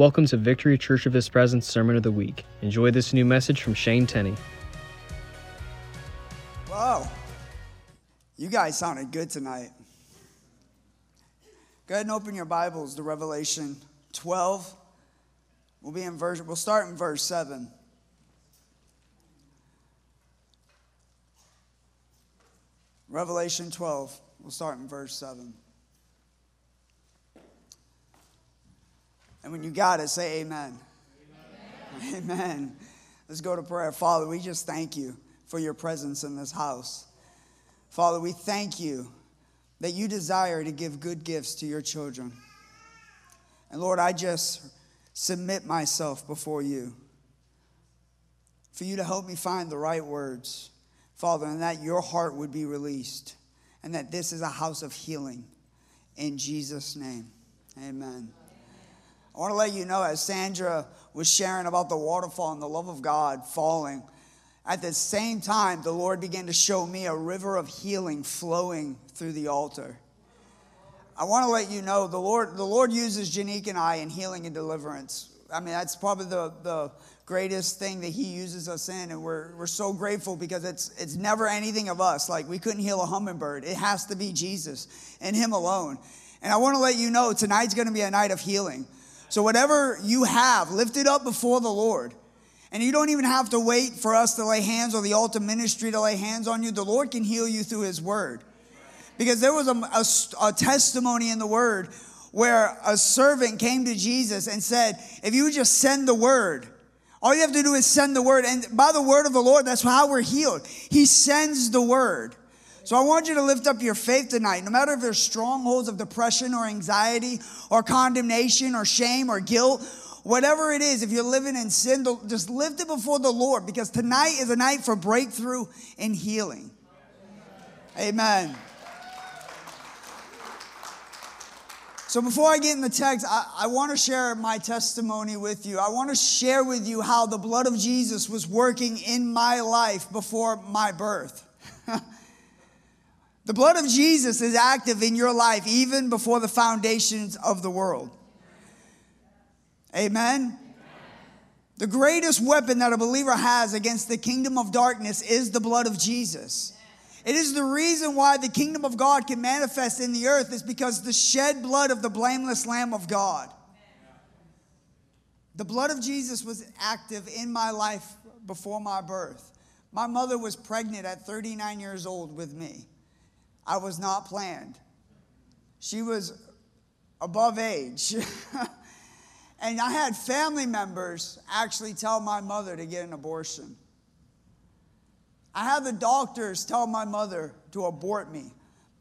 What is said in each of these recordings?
Welcome to Victory Church of His Presence Sermon of the Week. Enjoy this new message from Shane Tenney. Wow. You guys sounded good tonight. Go ahead and open your Bibles to Revelation 12. We'll be in verse, we'll start in verse 7. Revelation 12. We'll start in verse 7. And when you got it, say amen. Amen. amen. Let's go to prayer. Father, we just thank you for your presence in this house. Father, we thank you that you desire to give good gifts to your children. And Lord, I just submit myself before you for you to help me find the right words, Father, and that your heart would be released, and that this is a house of healing. In Jesus' name, amen. I want to let you know, as Sandra was sharing about the waterfall and the love of God falling, at the same time, the Lord began to show me a river of healing flowing through the altar. I want to let you know the Lord, the Lord uses Janique and I in healing and deliverance. I mean, that's probably the, the greatest thing that He uses us in, and we're, we're so grateful because it's, it's never anything of us. Like, we couldn't heal a hummingbird, it has to be Jesus and Him alone. And I want to let you know tonight's going to be a night of healing. So, whatever you have, lift it up before the Lord. And you don't even have to wait for us to lay hands or the altar ministry to lay hands on you. The Lord can heal you through His word. Because there was a, a, a testimony in the word where a servant came to Jesus and said, If you just send the word, all you have to do is send the word. And by the word of the Lord, that's how we're healed. He sends the word. So I want you to lift up your faith tonight. No matter if there's strongholds of depression or anxiety or condemnation or shame or guilt, whatever it is, if you're living in sin, just lift it before the Lord because tonight is a night for breakthrough and healing. Amen. So, before I get in the text, I, I want to share my testimony with you. I want to share with you how the blood of Jesus was working in my life before my birth. The blood of Jesus is active in your life even before the foundations of the world. Amen. The greatest weapon that a believer has against the kingdom of darkness is the blood of Jesus. It is the reason why the kingdom of God can manifest in the earth is because the shed blood of the blameless lamb of God. The blood of Jesus was active in my life before my birth. My mother was pregnant at 39 years old with me. I was not planned. She was above age. and I had family members actually tell my mother to get an abortion. I had the doctors tell my mother to abort me,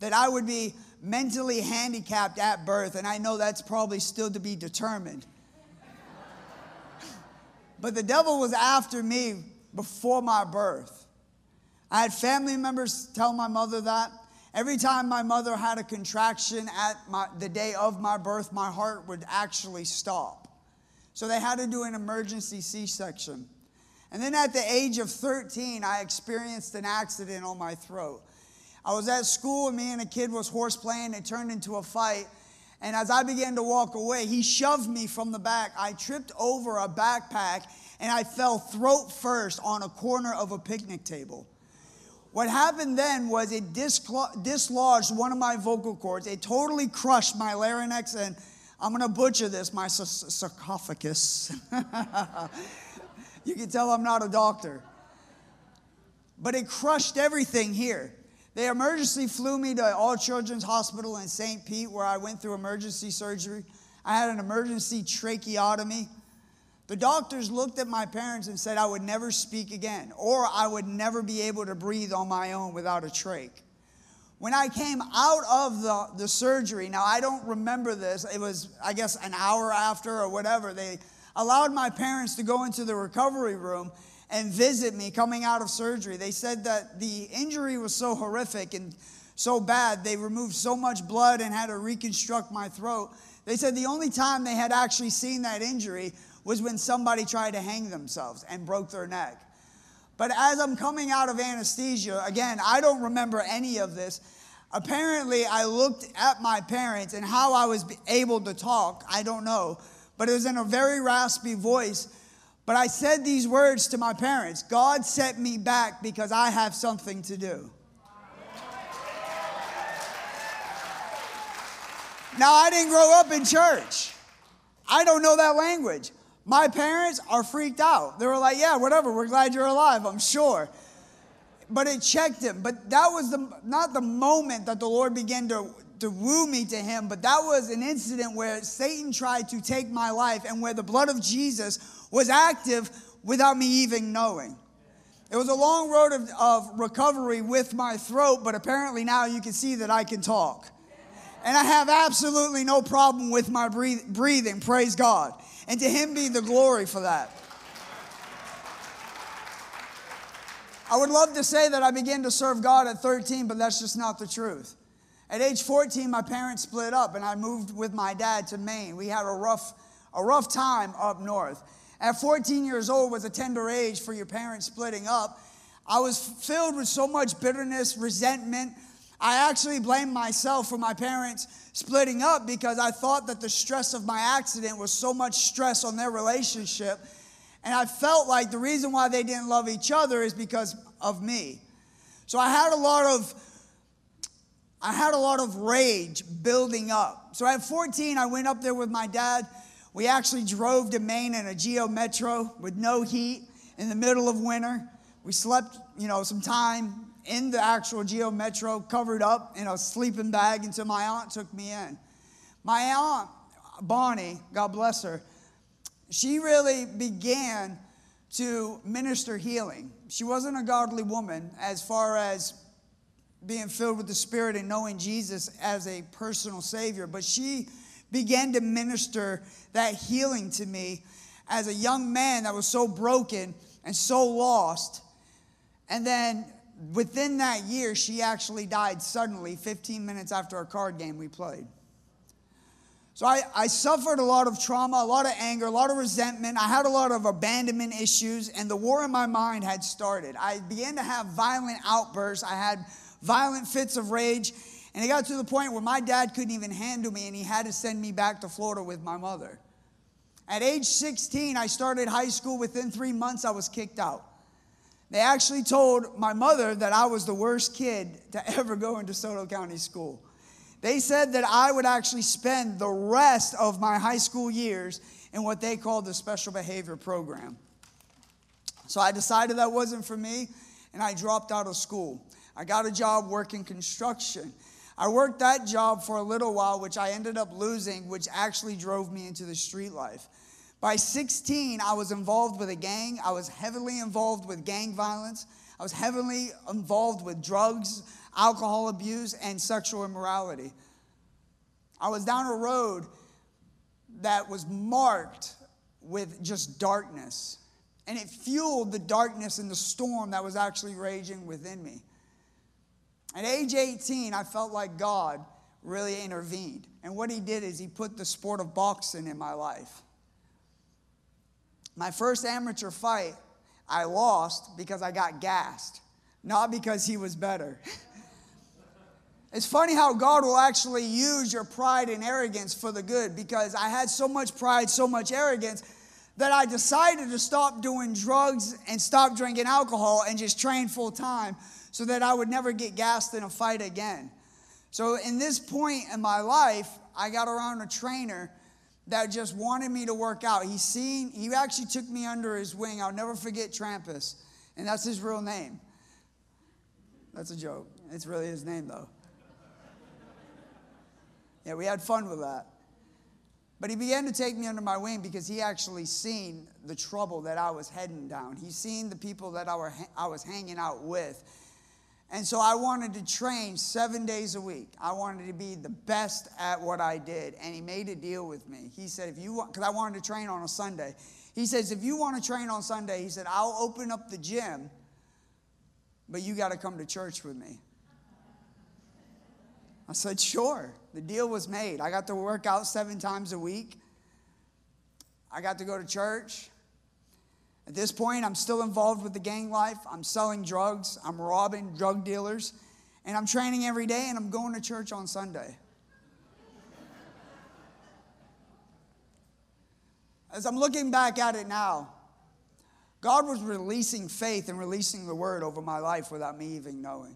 that I would be mentally handicapped at birth, and I know that's probably still to be determined. but the devil was after me before my birth. I had family members tell my mother that. Every time my mother had a contraction at my, the day of my birth, my heart would actually stop. So they had to do an emergency C section. And then at the age of 13, I experienced an accident on my throat. I was at school and me and a kid was horseplaying. It turned into a fight. And as I began to walk away, he shoved me from the back. I tripped over a backpack and I fell throat first on a corner of a picnic table. What happened then was it dislodged one of my vocal cords. It totally crushed my larynx, and I'm going to butcher this, my sarcophagus. you can tell I'm not a doctor. But it crushed everything here. They emergency flew me to All Children's Hospital in St. Pete, where I went through emergency surgery. I had an emergency tracheotomy. The doctors looked at my parents and said I would never speak again, or I would never be able to breathe on my own without a trach. When I came out of the, the surgery, now I don't remember this, it was, I guess, an hour after or whatever, they allowed my parents to go into the recovery room and visit me coming out of surgery. They said that the injury was so horrific and so bad, they removed so much blood and had to reconstruct my throat. They said the only time they had actually seen that injury was when somebody tried to hang themselves and broke their neck. But as I'm coming out of anesthesia, again, I don't remember any of this. Apparently, I looked at my parents and how I was able to talk, I don't know. but it was in a very raspy voice. But I said these words to my parents God set me back because I have something to do. Now, I didn't grow up in church. I don't know that language. My parents are freaked out. They were like, yeah, whatever, we're glad you're alive, I'm sure. But it checked him. But that was the, not the moment that the Lord began to, to woo me to him, but that was an incident where Satan tried to take my life and where the blood of Jesus was active without me even knowing. It was a long road of, of recovery with my throat, but apparently now you can see that I can talk. And I have absolutely no problem with my breathing, praise God. And to Him be the glory for that. I would love to say that I began to serve God at 13, but that's just not the truth. At age 14, my parents split up and I moved with my dad to Maine. We had a rough, a rough time up north. At 14 years old was a tender age for your parents splitting up. I was filled with so much bitterness, resentment, I actually blamed myself for my parents splitting up because I thought that the stress of my accident was so much stress on their relationship. And I felt like the reason why they didn't love each other is because of me. So I had a lot of I had a lot of rage building up. So at 14, I went up there with my dad. We actually drove to Maine in a Geo Metro with no heat in the middle of winter. We slept, you know, some time in the actual Geo Metro, covered up in a sleeping bag until my aunt took me in. My aunt, Bonnie, God bless her, she really began to minister healing. She wasn't a godly woman as far as being filled with the Spirit and knowing Jesus as a personal Savior, but she began to minister that healing to me as a young man that was so broken and so lost. And then within that year, she actually died suddenly 15 minutes after a card game we played. So I, I suffered a lot of trauma, a lot of anger, a lot of resentment. I had a lot of abandonment issues, and the war in my mind had started. I began to have violent outbursts. I had violent fits of rage, and it got to the point where my dad couldn't even handle me, and he had to send me back to Florida with my mother. At age 16, I started high school. Within three months, I was kicked out. They actually told my mother that I was the worst kid to ever go into Soto County School. They said that I would actually spend the rest of my high school years in what they called the special behavior program. So I decided that wasn't for me, and I dropped out of school. I got a job working construction. I worked that job for a little while, which I ended up losing, which actually drove me into the street life. By 16, I was involved with a gang. I was heavily involved with gang violence. I was heavily involved with drugs, alcohol abuse, and sexual immorality. I was down a road that was marked with just darkness. And it fueled the darkness and the storm that was actually raging within me. At age 18, I felt like God really intervened. And what he did is he put the sport of boxing in my life. My first amateur fight, I lost because I got gassed, not because he was better. it's funny how God will actually use your pride and arrogance for the good because I had so much pride, so much arrogance that I decided to stop doing drugs and stop drinking alcohol and just train full time so that I would never get gassed in a fight again. So, in this point in my life, I got around a trainer that just wanted me to work out. He seen, he actually took me under his wing. I'll never forget Trampus, and that's his real name. That's a joke. It's really his name though. Yeah, we had fun with that. But he began to take me under my wing because he actually seen the trouble that I was heading down. He seen the people that I, were, I was hanging out with. And so I wanted to train seven days a week. I wanted to be the best at what I did. And he made a deal with me. He said, if you want, because I wanted to train on a Sunday. He says, if you want to train on Sunday, he said, I'll open up the gym, but you got to come to church with me. I said, sure. The deal was made. I got to work out seven times a week. I got to go to church. At this point, I'm still involved with the gang life. I'm selling drugs, I'm robbing drug dealers, and I'm training every day, and I'm going to church on Sunday. As I'm looking back at it now, God was releasing faith and releasing the word over my life without me even knowing.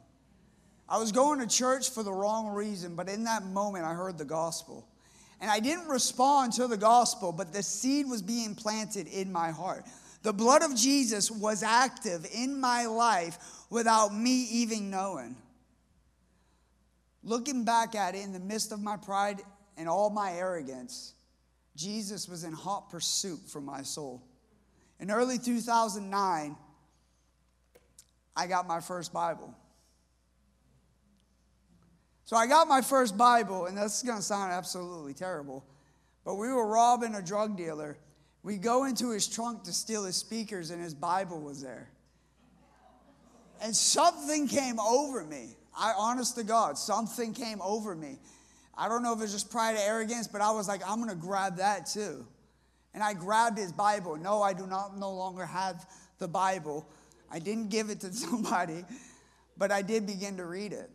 I was going to church for the wrong reason, but in that moment I heard the gospel. And I didn't respond to the gospel, but the seed was being planted in my heart. The blood of Jesus was active in my life without me even knowing. Looking back at it in the midst of my pride and all my arrogance, Jesus was in hot pursuit for my soul. In early 2009, I got my first Bible. So I got my first Bible, and this is going to sound absolutely terrible, but we were robbing a drug dealer. We go into his trunk to steal his speakers, and his Bible was there. And something came over me. I, honest to God, something came over me. I don't know if it was just pride or arrogance, but I was like, I'm going to grab that too. And I grabbed his Bible. No, I do not no longer have the Bible. I didn't give it to somebody, but I did begin to read it.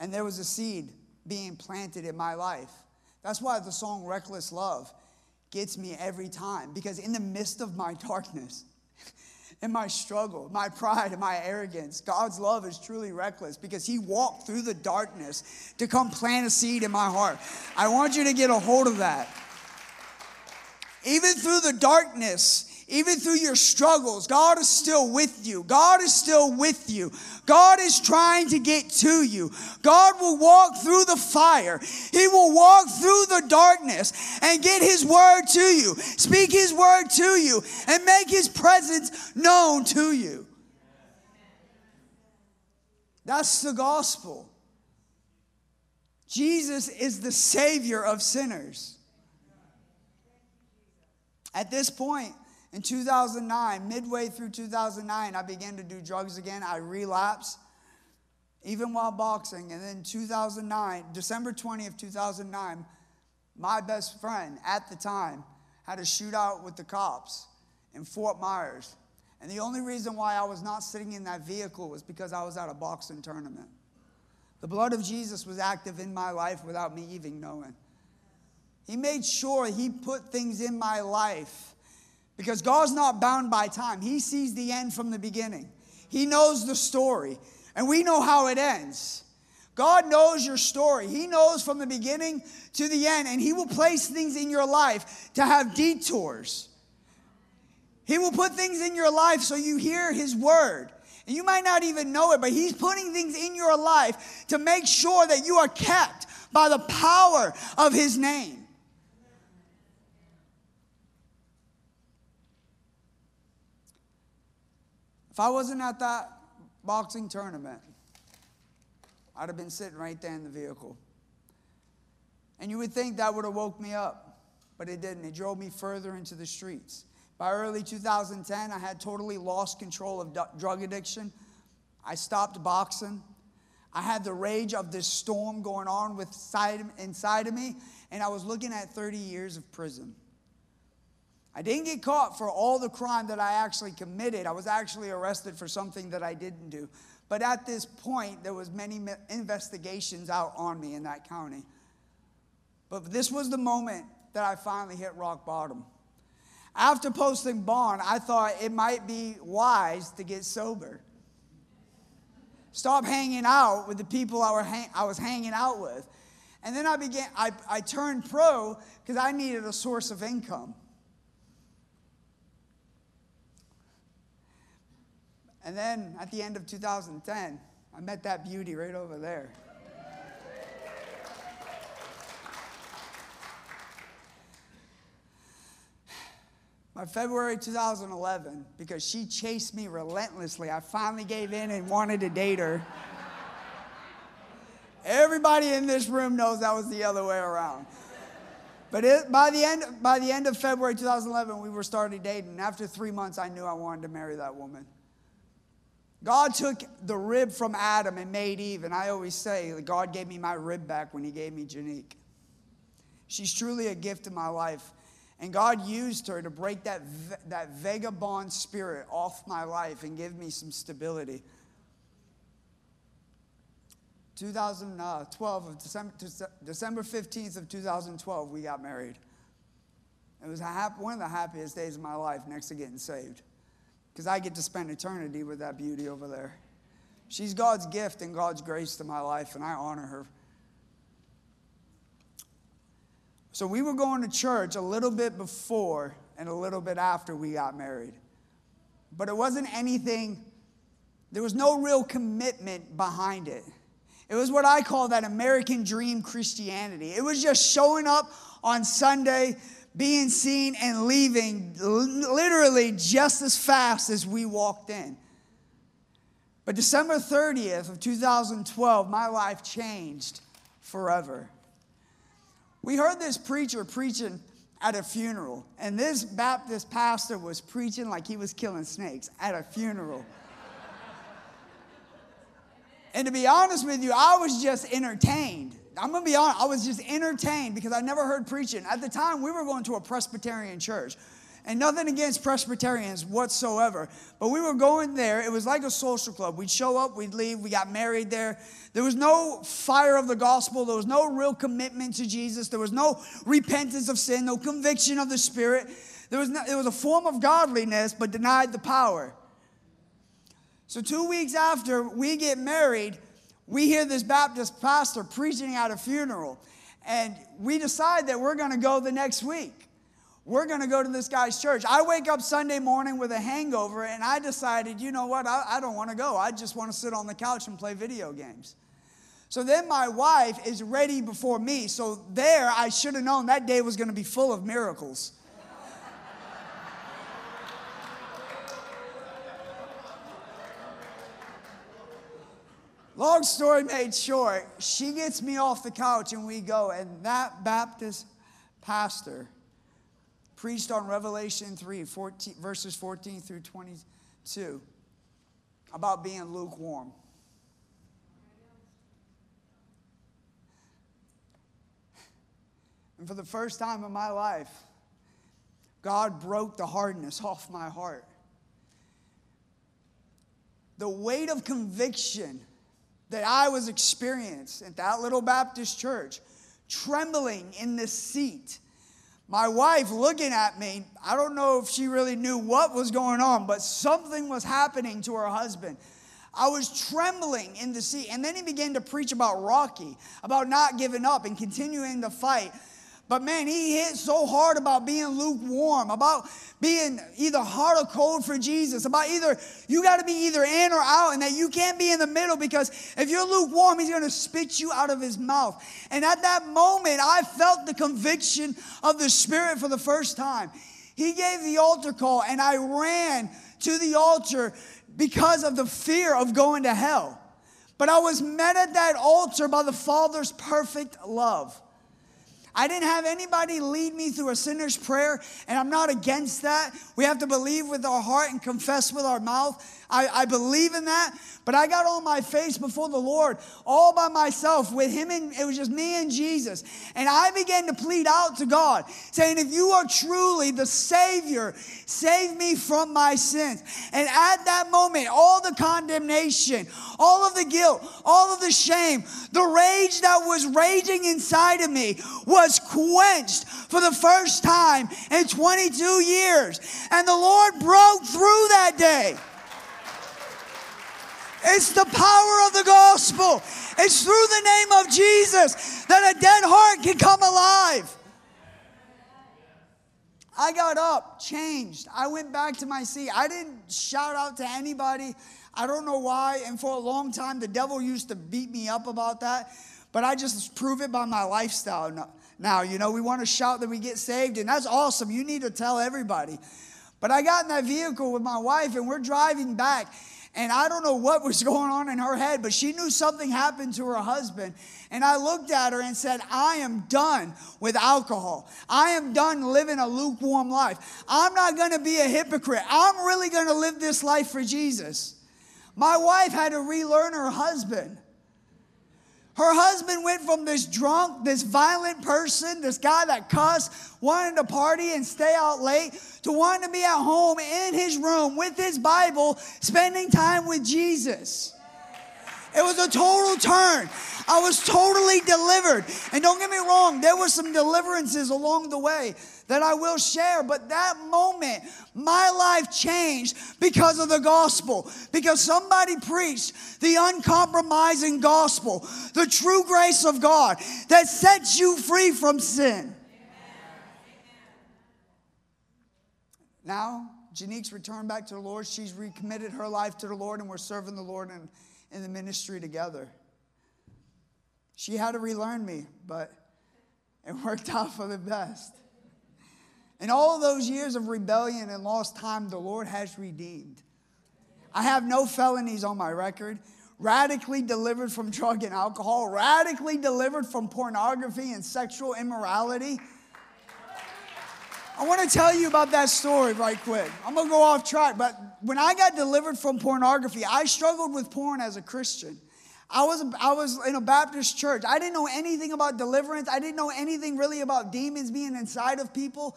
And there was a seed being planted in my life. That's why the song Reckless Love gets me every time, because in the midst of my darkness, in my struggle, my pride, and my arrogance. God's love is truly reckless because He walked through the darkness to come plant a seed in my heart. I want you to get a hold of that. Even through the darkness, even through your struggles, God is still with you. God is still with you. God is trying to get to you. God will walk through the fire. He will walk through the darkness and get His word to you, speak His word to you, and make His presence known to you. That's the gospel. Jesus is the Savior of sinners. At this point, in 2009, midway through 2009, I began to do drugs again. I relapsed, even while boxing. And then 2009, December 20th, 2009, my best friend at the time had a shootout with the cops in Fort Myers. And the only reason why I was not sitting in that vehicle was because I was at a boxing tournament. The blood of Jesus was active in my life without me even knowing. He made sure He put things in my life because God's not bound by time. He sees the end from the beginning, He knows the story, and we know how it ends. God knows your story. He knows from the beginning to the end, and He will place things in your life to have detours. He will put things in your life so you hear His word. And you might not even know it, but He's putting things in your life to make sure that you are kept by the power of His name. If I wasn't at that boxing tournament, I'd have been sitting right there in the vehicle. And you would think that would have woke me up, but it didn't. It drove me further into the streets. By early 2010, I had totally lost control of drug addiction. I stopped boxing. I had the rage of this storm going on with inside of me, and I was looking at 30 years of prison. I didn't get caught for all the crime that I actually committed. I was actually arrested for something that I didn't do. But at this point, there was many investigations out on me in that county. But this was the moment that I finally hit rock bottom. After posting bond, I thought it might be wise to get sober. Stop hanging out with the people I, I was hanging out with. And then I began, I, I turned pro because I needed a source of income. And then at the end of 2010, I met that beauty right over there. By February 2011, because she chased me relentlessly, I finally gave in and wanted to date her. Everybody in this room knows that was the other way around. But it, by, the end, by the end of February 2011, we were starting dating. And after three months, I knew I wanted to marry that woman. God took the rib from Adam and made Eve, and I always say that God gave me my rib back when He gave me Janique. She's truly a gift in my life. And God used her to break that, that vagabond spirit off my life and give me some stability. 2012 uh, of December, December 15th of 2012, we got married. It was one of the happiest days of my life next to getting saved because I get to spend eternity with that beauty over there. She's God's gift and God's grace to my life, and I honor her. So we were going to church a little bit before and a little bit after we got married. But it wasn't anything, there was no real commitment behind it. It was what I call that American dream Christianity. It was just showing up on Sunday, being seen, and leaving literally just as fast as we walked in. But December 30th of 2012, my life changed forever. We heard this preacher preaching at a funeral, and this Baptist pastor was preaching like he was killing snakes at a funeral. And to be honest with you, I was just entertained. I'm gonna be honest, I was just entertained because I never heard preaching. At the time, we were going to a Presbyterian church. And nothing against Presbyterians whatsoever. But we were going there. It was like a social club. We'd show up, we'd leave, we got married there. There was no fire of the gospel. There was no real commitment to Jesus. There was no repentance of sin, no conviction of the Spirit. There was, no, it was a form of godliness, but denied the power. So, two weeks after we get married, we hear this Baptist pastor preaching at a funeral. And we decide that we're going to go the next week. We're going to go to this guy's church. I wake up Sunday morning with a hangover, and I decided, you know what? I, I don't want to go. I just want to sit on the couch and play video games. So then my wife is ready before me. So there, I should have known that day was going to be full of miracles. Long story made short, she gets me off the couch and we go. And that Baptist pastor preached on Revelation 3, 14, verses 14 through 22, about being lukewarm. And for the first time in my life, God broke the hardness off my heart. The weight of conviction that I was experiencing at that little Baptist church, trembling in the seat. My wife looking at me, I don't know if she really knew what was going on, but something was happening to her husband. I was trembling in the seat. And then he began to preach about Rocky, about not giving up and continuing to fight. But man, he hit so hard about being lukewarm, about being either hot or cold for Jesus, about either you got to be either in or out, and that you can't be in the middle because if you're lukewarm, he's going to spit you out of his mouth. And at that moment, I felt the conviction of the Spirit for the first time. He gave the altar call, and I ran to the altar because of the fear of going to hell. But I was met at that altar by the Father's perfect love. I didn't have anybody lead me through a sinner's prayer, and I'm not against that. We have to believe with our heart and confess with our mouth. I, I believe in that. But I got on my face before the Lord all by myself with Him, and it was just me and Jesus. And I began to plead out to God, saying, If you are truly the Savior, save me from my sins. And at that moment, all the condemnation, all of the guilt, all of the shame, the rage that was raging inside of me was quenched for the first time in 22 years. And the Lord broke through that day. It's the power of the gospel. It's through the name of Jesus that a dead heart can come alive. I got up, changed. I went back to my seat. I didn't shout out to anybody. I don't know why. And for a long time, the devil used to beat me up about that. But I just prove it by my lifestyle now. You know, we want to shout that we get saved, and that's awesome. You need to tell everybody. But I got in that vehicle with my wife, and we're driving back. And I don't know what was going on in her head, but she knew something happened to her husband. And I looked at her and said, I am done with alcohol. I am done living a lukewarm life. I'm not going to be a hypocrite. I'm really going to live this life for Jesus. My wife had to relearn her husband. Her husband went from this drunk, this violent person, this guy that cussed, wanted to party and stay out late, to wanting to be at home in his room with his Bible, spending time with Jesus. It was a total turn. I was totally delivered. And don't get me wrong, there were some deliverances along the way that I will share, but that moment, my life changed because of the gospel, because somebody preached the uncompromising gospel, the true grace of God that sets you free from sin. Now, Janique's returned back to the Lord. She's recommitted her life to the Lord, and we're serving the Lord in, in the ministry together. She had to relearn me, but it worked out for the best. In all those years of rebellion and lost time, the Lord has redeemed. I have no felonies on my record. Radically delivered from drug and alcohol, radically delivered from pornography and sexual immorality. I want to tell you about that story right quick. I'm going to go off track, but when I got delivered from pornography, I struggled with porn as a Christian. I was, I was in a Baptist church. I didn't know anything about deliverance. I didn't know anything really about demons being inside of people,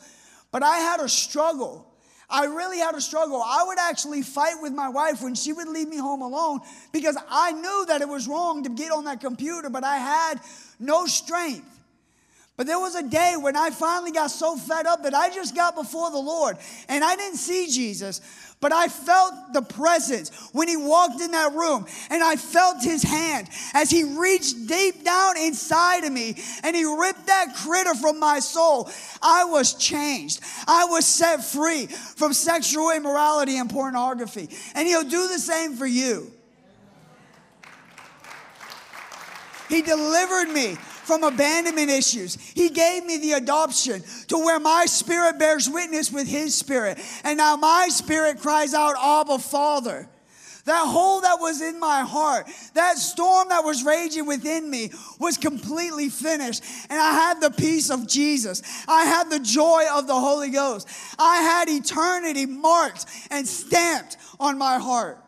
but I had a struggle. I really had a struggle. I would actually fight with my wife when she would leave me home alone because I knew that it was wrong to get on that computer, but I had no strength. But there was a day when I finally got so fed up that I just got before the Lord and I didn't see Jesus, but I felt the presence when he walked in that room and I felt his hand as he reached deep down inside of me and he ripped that critter from my soul. I was changed. I was set free from sexual immorality and pornography. And he'll do the same for you. He delivered me from abandonment issues. He gave me the adoption to where my spirit bears witness with his spirit. And now my spirit cries out, Abba, Father. That hole that was in my heart, that storm that was raging within me was completely finished. And I had the peace of Jesus. I had the joy of the Holy Ghost. I had eternity marked and stamped on my heart.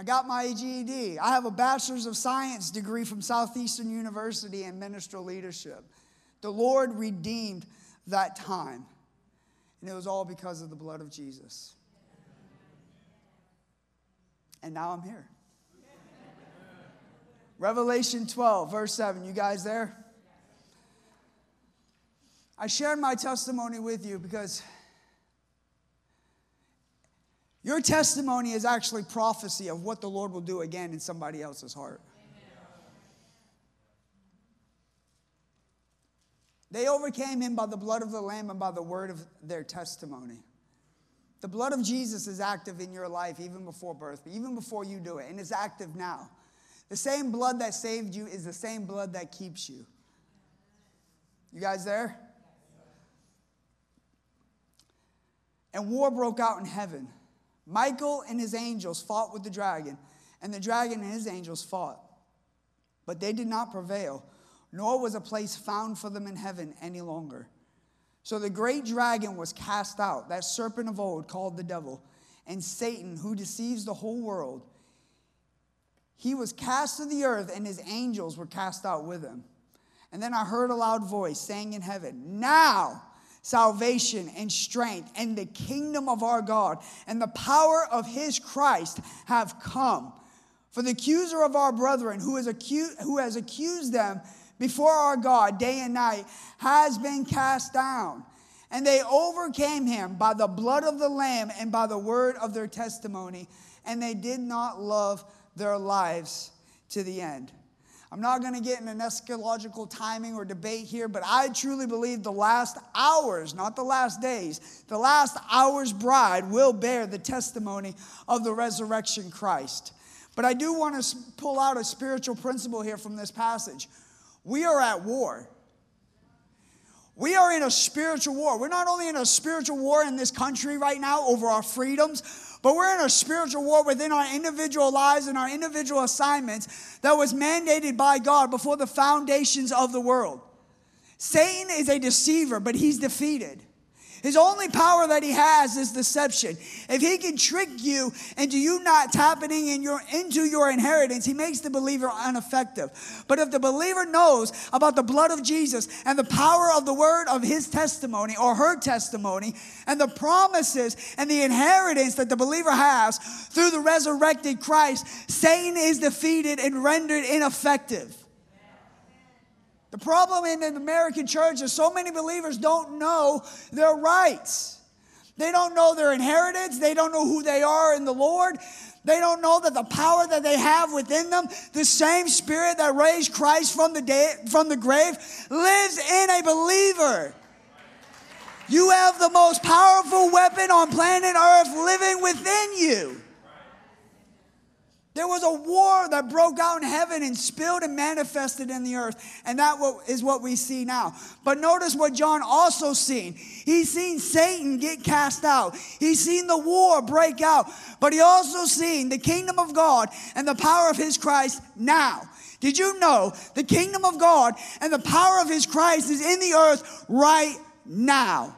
I got my GED. I have a bachelor's of science degree from Southeastern University in ministerial leadership. The Lord redeemed that time. And it was all because of the blood of Jesus. And now I'm here. Revelation 12, verse 7. You guys there? I shared my testimony with you because your testimony is actually prophecy of what the Lord will do again in somebody else's heart. They overcame him by the blood of the Lamb and by the word of their testimony. The blood of Jesus is active in your life even before birth, even before you do it, and it's active now. The same blood that saved you is the same blood that keeps you. You guys there? And war broke out in heaven. Michael and his angels fought with the dragon, and the dragon and his angels fought. But they did not prevail, nor was a place found for them in heaven any longer. So the great dragon was cast out, that serpent of old called the devil, and Satan, who deceives the whole world. He was cast to the earth, and his angels were cast out with him. And then I heard a loud voice saying in heaven, Now salvation and strength and the kingdom of our God and the power of his Christ have come. For the accuser of our brethren, who, is accused, who has accused them before our God day and night, has been cast down. And they overcame him by the blood of the Lamb and by the word of their testimony, and they did not love their lives to the end. I'm not going to get in an eschatological timing or debate here, but I truly believe the last hours, not the last days, the last hours bride will bear the testimony of the resurrection Christ. But I do want to pull out a spiritual principle here from this passage. We are at war. We are in a spiritual war. We're not only in a spiritual war in this country right now over our freedoms, but we're in a spiritual war within our individual lives and our individual assignments that was mandated by God before the foundations of the world. Satan is a deceiver, but he's defeated. His only power that he has is deception. If he can trick you into you not tapping in your, into your inheritance, he makes the believer ineffective. But if the believer knows about the blood of Jesus and the power of the word of his testimony or her testimony and the promises and the inheritance that the believer has through the resurrected Christ, Satan is defeated and rendered ineffective. The problem in the American church is so many believers don't know their rights. They don't know their inheritance. They don't know who they are in the Lord. They don't know that the power that they have within them, the same spirit that raised Christ from the, day, from the grave, lives in a believer. You have the most powerful weapon on planet Earth living within you. There was a war that broke out in heaven and spilled and manifested in the earth. And that is what we see now. But notice what John also seen. He's seen Satan get cast out. He's seen the war break out. But he also seen the kingdom of God and the power of his Christ now. Did you know the kingdom of God and the power of his Christ is in the earth right now?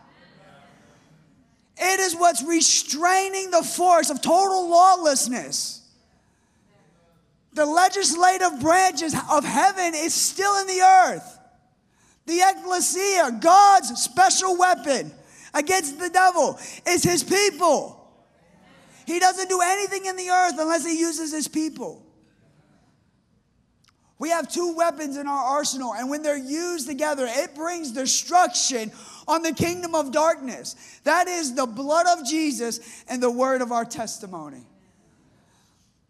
It is what's restraining the force of total lawlessness. The legislative branches of heaven is still in the earth. The ecclesia, God's special weapon against the devil, is his people. He doesn't do anything in the earth unless he uses his people. We have two weapons in our arsenal, and when they're used together, it brings destruction on the kingdom of darkness. That is the blood of Jesus and the word of our testimony.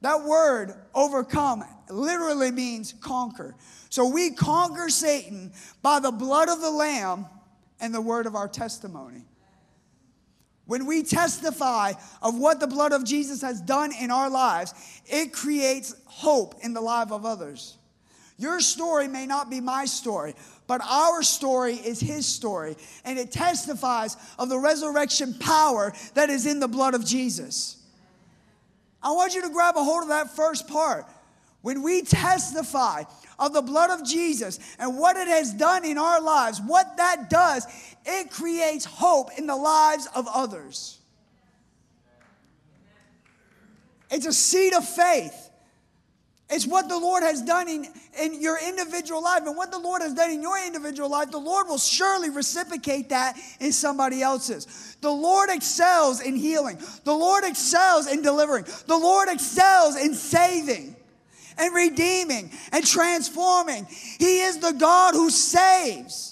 That word, overcome, literally means conquer. So we conquer Satan by the blood of the Lamb and the word of our testimony. When we testify of what the blood of Jesus has done in our lives, it creates hope in the life of others. Your story may not be my story, but our story is his story, and it testifies of the resurrection power that is in the blood of Jesus. I want you to grab a hold of that first part. When we testify of the blood of Jesus and what it has done in our lives, what that does, it creates hope in the lives of others. It's a seed of faith. It's what the Lord has done in, in your individual life. And what the Lord has done in your individual life, the Lord will surely reciprocate that in somebody else's. The Lord excels in healing, the Lord excels in delivering, the Lord excels in saving and redeeming and transforming. He is the God who saves.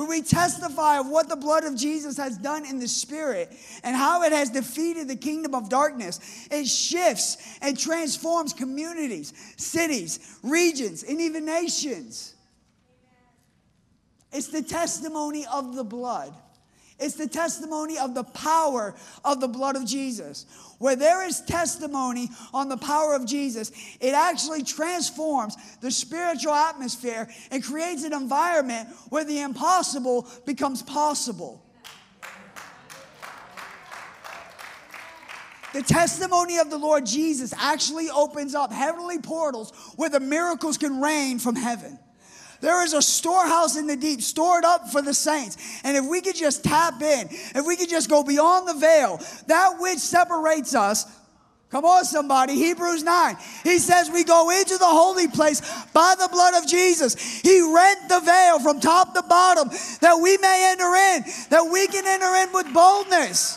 When we testify of what the blood of Jesus has done in the spirit and how it has defeated the kingdom of darkness, it shifts and transforms communities, cities, regions, and even nations. It's the testimony of the blood. It's the testimony of the power of the blood of Jesus. Where there is testimony on the power of Jesus, it actually transforms the spiritual atmosphere and creates an environment where the impossible becomes possible. The testimony of the Lord Jesus actually opens up heavenly portals where the miracles can rain from heaven. There is a storehouse in the deep stored up for the saints. And if we could just tap in, if we could just go beyond the veil, that which separates us Come on, somebody. Hebrews 9. He says we go into the holy place by the blood of Jesus. He rent the veil from top to bottom that we may enter in, that we can enter in with boldness.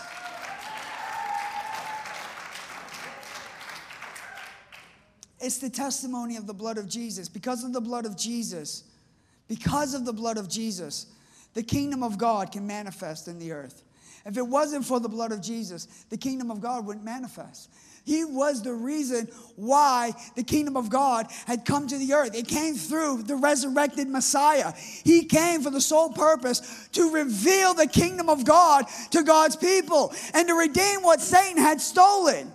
It's the testimony of the blood of Jesus. Because of the blood of Jesus, because of the blood of Jesus, the kingdom of God can manifest in the earth. If it wasn't for the blood of Jesus, the kingdom of God wouldn't manifest. He was the reason why the kingdom of God had come to the earth. It came through the resurrected Messiah. He came for the sole purpose to reveal the kingdom of God to God's people and to redeem what Satan had stolen.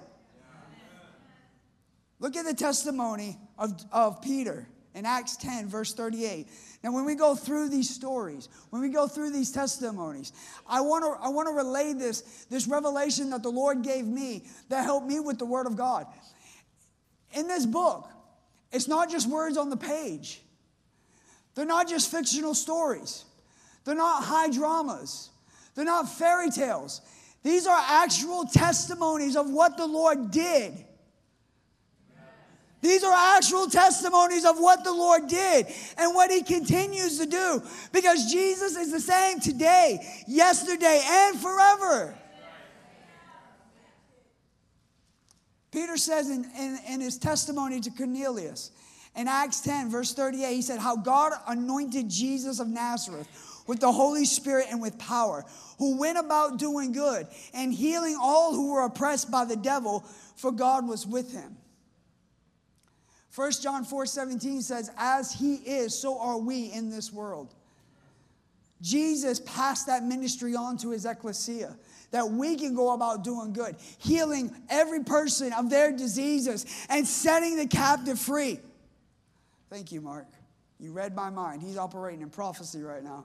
Look at the testimony of, of Peter in Acts 10, verse 38. Now, when we go through these stories, when we go through these testimonies, I want to I want to relay this, this revelation that the Lord gave me that helped me with the Word of God. In this book, it's not just words on the page. They're not just fictional stories. They're not high dramas. They're not fairy tales. These are actual testimonies of what the Lord did. These are actual testimonies of what the Lord did and what He continues to do because Jesus is the same today, yesterday, and forever. Peter says in, in, in, his testimony to Cornelius in Acts 10, verse 38, he said, How God anointed Jesus of Nazareth with the Holy Spirit and with power, who went about doing good and healing all who were oppressed by the devil, for God was with him. 1 John 4 17 says, As he is, so are we in this world. Jesus passed that ministry on to his ecclesia that we can go about doing good, healing every person of their diseases and setting the captive free. Thank you, Mark. You read my mind. He's operating in prophecy right now.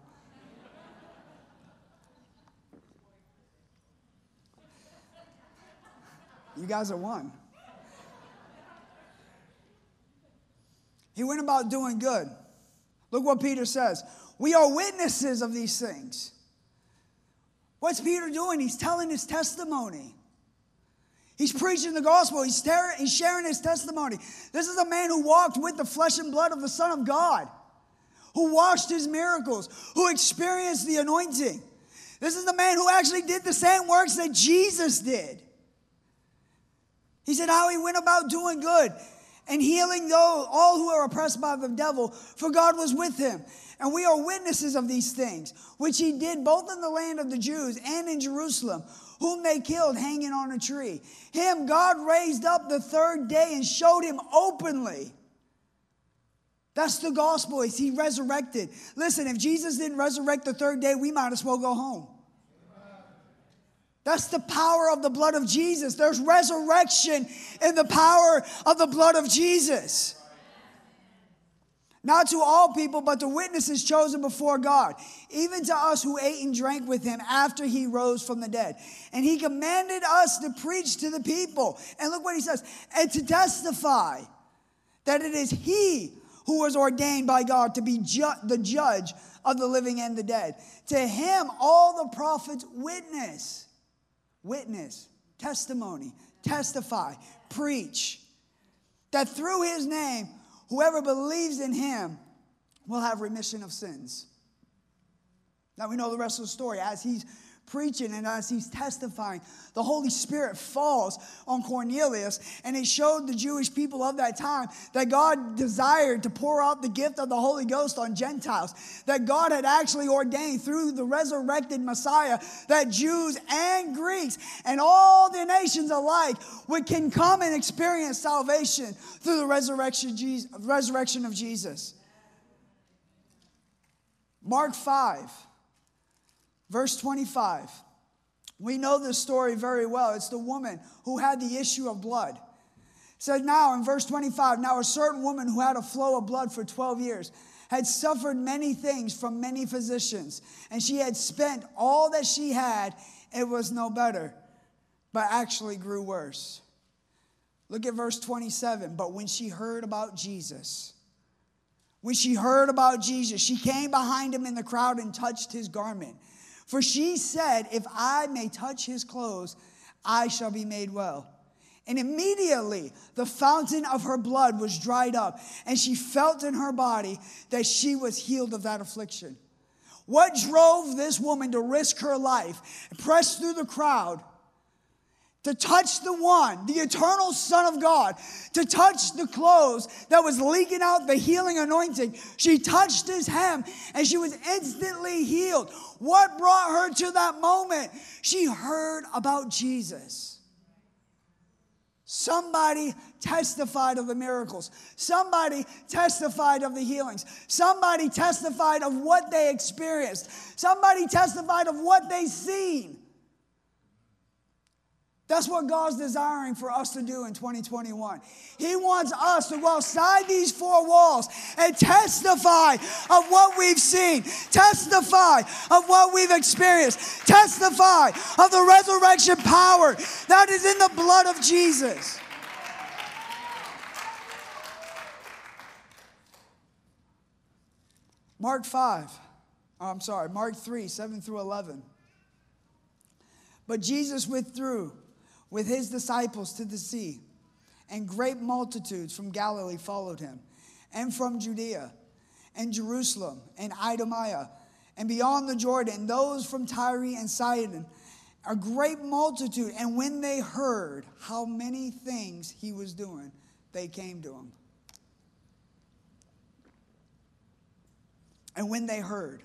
You guys are one. He went about doing good. Look what Peter says. We are witnesses of these things. What's Peter doing? He's telling his testimony. He's preaching the gospel. He's, he's sharing his testimony. This is a man who walked with the flesh and blood of the Son of God, who watched his miracles, who experienced the anointing. This is the man who actually did the same works that Jesus did. He said how he went about doing good and healing those, all who are oppressed by the devil, for God was with him. And we are witnesses of these things, which he did both in the land of the Jews and in Jerusalem, whom they killed hanging on a tree. Him God raised up the third day and showed him openly. That's the gospel. He resurrected? Listen, if Jesus didn't resurrect the third day, we might as well go home. That's the power of the blood of Jesus. There's resurrection in the power of the blood of Jesus. Not to all people, but to witnesses chosen before God, even to us who ate and drank with him after he rose from the dead. And he commanded us to preach to the people. And look what he says and to testify that it is he who was ordained by God to be ju- the judge of the living and the dead. To him, all the prophets witness, witness, testimony, testify, preach that through his name, Whoever believes in him will have remission of sins. Now we know the rest of the story. As he's preaching and as he's testifying, the Holy Spirit falls on Cornelius, and it showed the Jewish people of that time that God desired to pour out the gift of the Holy Ghost on Gentiles, that God had actually ordained through the resurrected Messiah that Jews and Greeks and all the nations alike would can come and experience salvation through the resurrection, resurrection of Jesus. Mark 5, verse 25. We know this story very well. It's the woman who had the issue of blood. It said now in verse 25, now a certain woman who had a flow of blood for 12 years had suffered many things from many physicians, and she had spent all that she had, it was no better, but actually grew worse. Look at verse 27. But when she heard about Jesus, when she heard about Jesus, she came behind him in the crowd and touched his garment. For she said, If I may touch his clothes, I shall be made well. And immediately the fountain of her blood was dried up, and she felt in her body that she was healed of that affliction. What drove this woman to risk her life, press through the crowd, to touch the one, the eternal Son of God, to touch the clothes that was leaking out the healing anointing. She touched his hem and she was instantly healed. What brought her to that moment? She heard about Jesus. Somebody testified of the miracles. Somebody testified of the healings. Somebody testified of what they experienced. Somebody testified of what they seen. That's what God's desiring for us to do in 2021. He wants us to go outside these four walls and testify of what we've seen, testify of what we've experienced, testify of the resurrection power that is in the blood of Jesus. Mark 5, oh, I'm sorry, Mark 3, 7 through 11. But Jesus withdrew with his disciples to the sea, and great multitudes from Galilee followed him, and from Judea, and Jerusalem, and Idumea, and beyond the Jordan, those from Tyre and Sidon, a great multitude. And when they heard how many things he was doing, they came to him. And when they heard,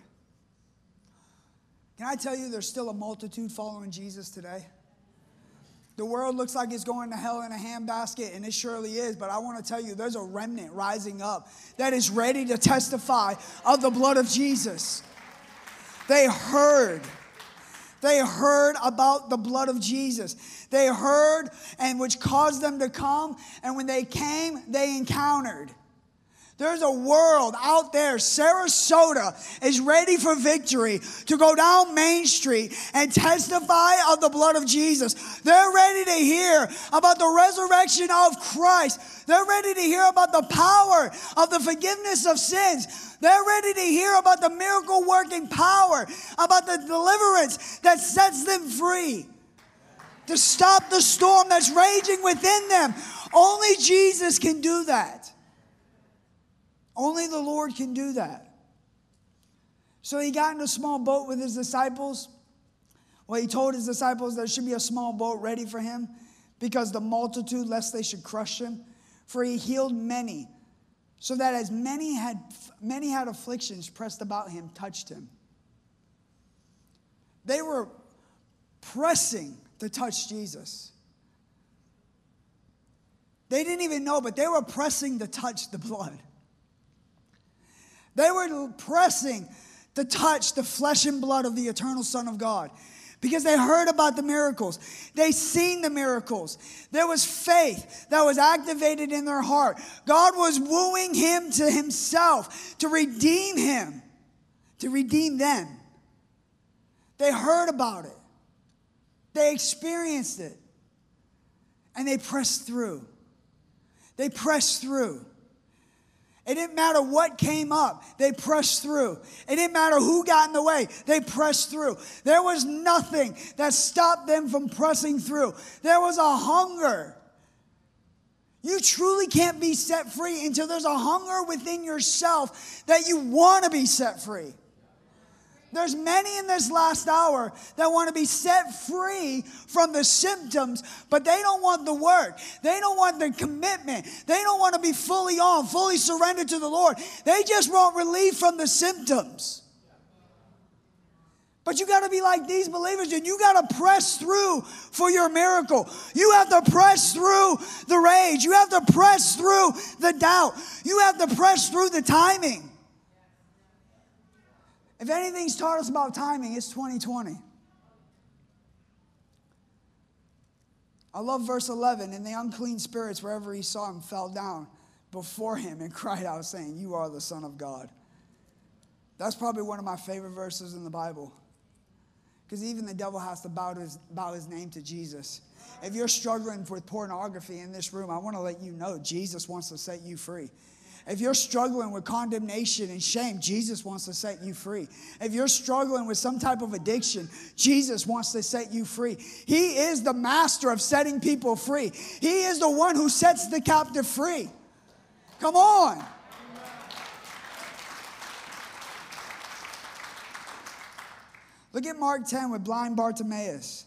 can I tell you there's still a multitude following Jesus today? The world looks like it's going to hell in a handbasket, and it surely is. But I want to tell you, there's a remnant rising up that is ready to testify of the blood of Jesus. They heard. They heard about the blood of Jesus. They heard, and which caused them to come. And when they came, they encountered. There's a world out there. Sarasota is ready for victory to go down Main Street and testify of the blood of Jesus. They're ready to hear about the resurrection of Christ. They're ready to hear about the power of the forgiveness of sins. They're ready to hear about the miracle working power, about the deliverance that sets them free. To stop the storm that's raging within them. Only Jesus can do that. Only the Lord can do that. So he got in a small boat with his disciples. Well, he told his disciples there should be a small boat ready for him because the multitude, lest they should crush him. For he healed many, so that as many had many had afflictions pressed about him, touched him. They were pressing to touch Jesus. They didn't even know, but they were pressing to touch the blood. They were pressing to touch the flesh and blood of the eternal Son of God because they heard about the miracles. They seen the miracles. There was faith that was activated in their heart. God was wooing him to himself to redeem him, to redeem them. They heard about it. They experienced it. And they pressed through. They pressed through. It didn't matter what came up, they pressed through. It didn't matter who got in the way, they pressed through. There was nothing that stopped them from pressing through. There was a hunger. You truly can't be set free until there's a hunger within yourself that you want to be set free. There's many in this last hour that want to be set free from the symptoms, but they don't want the work. They don't want the commitment. They don't want to be fully on, fully surrendered to the Lord. They just want relief from the symptoms. But you got to be like these believers and you got to press through for your miracle. You have to press through the rage. You have to press through the doubt. You have to press through the timing. If anything's taught us about timing, it's 2020. I love verse 11. And the unclean spirits, wherever he saw him, fell down before him and cried out, saying, You are the Son of God. That's probably one of my favorite verses in the Bible. Because even the devil has to bow his, bow his name to Jesus. If you're struggling with pornography in this room, I want to let you know Jesus wants to set you free. If you're struggling with condemnation and shame, Jesus wants to set you free. If you're struggling with some type of addiction, Jesus wants to set you free. He is the master of setting people free, He is the one who sets the captive free. Come on. Look at Mark 10 with blind Bartimaeus.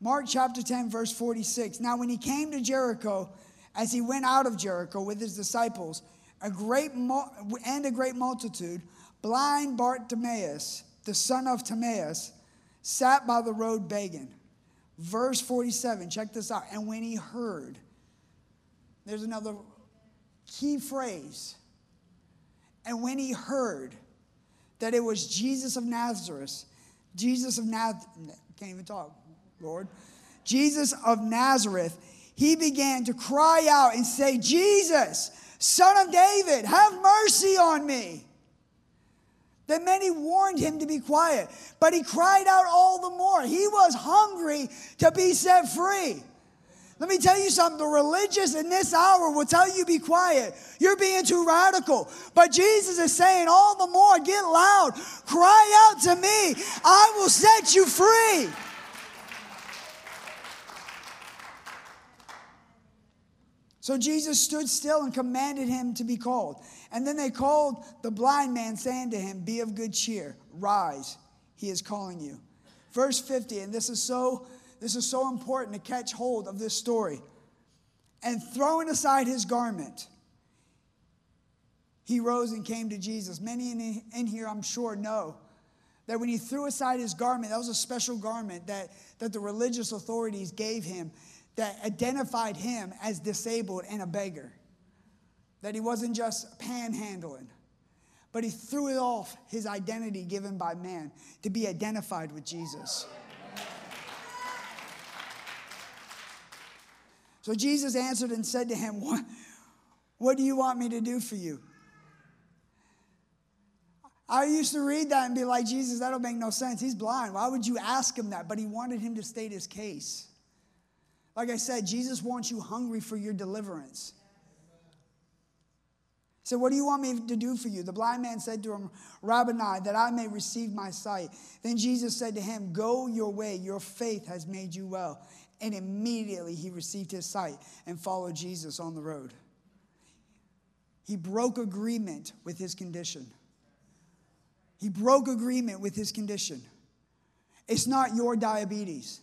Mark chapter 10, verse 46. Now, when he came to Jericho, as he went out of Jericho with his disciples, a great and a great multitude, blind Bartimaeus, the son of Timaeus, sat by the road begging. Verse 47, check this out. And when he heard, there's another key phrase. And when he heard that it was Jesus of Nazareth, Jesus of Nazareth, can't even talk, Lord. Jesus of Nazareth, he began to cry out and say, Jesus, son of David, have mercy on me. Then many warned him to be quiet, but he cried out all the more. He was hungry to be set free. Let me tell you something. The religious in this hour will tell you be quiet. You're being too radical. But Jesus is saying, all the more, get loud. Cry out to me. I will set you free. So Jesus stood still and commanded him to be called. And then they called the blind man, saying to him, Be of good cheer, rise, he is calling you. Verse 50, and this is so this is so important to catch hold of this story. And throwing aside his garment, he rose and came to Jesus. Many in, in here, I'm sure, know that when he threw aside his garment, that was a special garment that, that the religious authorities gave him that identified him as disabled and a beggar. That he wasn't just panhandling, but he threw it off his identity given by man to be identified with Jesus. So Jesus answered and said to him, What, what do you want me to do for you? I used to read that and be like, Jesus, that'll make no sense. He's blind. Why would you ask him that? But he wanted him to state his case. Like I said, Jesus wants you hungry for your deliverance. He said, What do you want me to do for you? The blind man said to him, Rabboni, that I may receive my sight. Then Jesus said to him, Go your way, your faith has made you well. And immediately he received his sight and followed Jesus on the road. He broke agreement with his condition. He broke agreement with his condition. It's not your diabetes.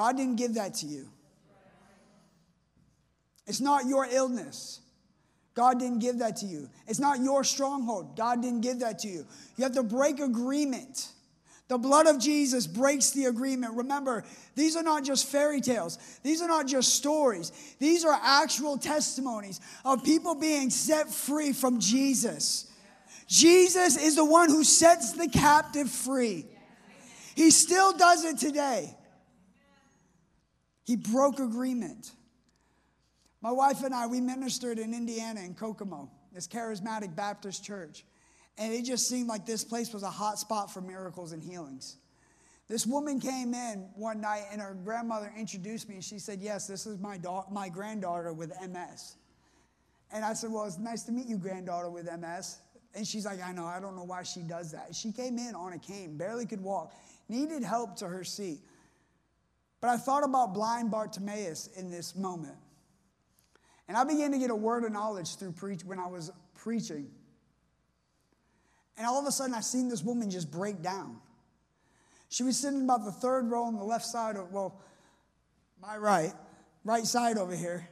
God didn't give that to you. It's not your illness. God didn't give that to you. It's not your stronghold. God didn't give that to you. You have to break agreement. The blood of Jesus breaks the agreement. Remember, these are not just fairy tales. These are not just stories. These are actual testimonies of people being set free from Jesus. Jesus is the one who sets the captive free. He still does it today. He broke agreement. My wife and I, we ministered in Indiana in Kokomo, this charismatic Baptist church. And it just seemed like this place was a hot spot for miracles and healings. This woman came in one night and her grandmother introduced me and she said, Yes, this is my, da- my granddaughter with MS. And I said, Well, it's nice to meet you, granddaughter with MS. And she's like, I know, I don't know why she does that. She came in on a cane, barely could walk, needed help to her seat. But I thought about blind Bartimaeus in this moment. And I began to get a word of knowledge through preach when I was preaching. And all of a sudden, I seen this woman just break down. She was sitting about the third row on the left side of, well, my right, right side over here.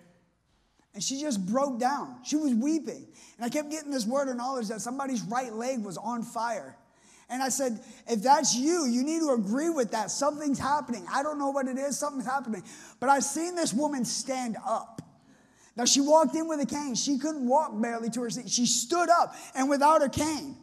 And she just broke down. She was weeping. And I kept getting this word of knowledge that somebody's right leg was on fire. And I said, if that's you, you need to agree with that. Something's happening. I don't know what it is, something's happening. But I've seen this woman stand up. Now, she walked in with a cane. She couldn't walk barely to her seat. She stood up and without a cane.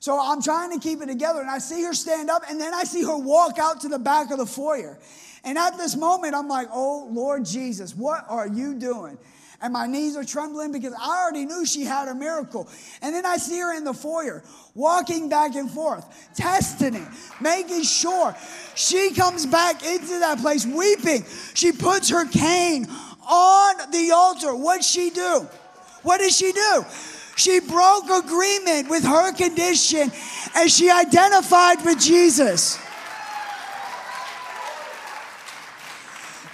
So I'm trying to keep it together, and I see her stand up, and then I see her walk out to the back of the foyer. And at this moment, I'm like, oh, Lord Jesus, what are you doing? And my knees are trembling because I already knew she had a miracle. And then I see her in the foyer, walking back and forth, testing it, making sure. She comes back into that place weeping. She puts her cane on the altar. What'd she do? What did she do? She broke agreement with her condition and she identified with Jesus.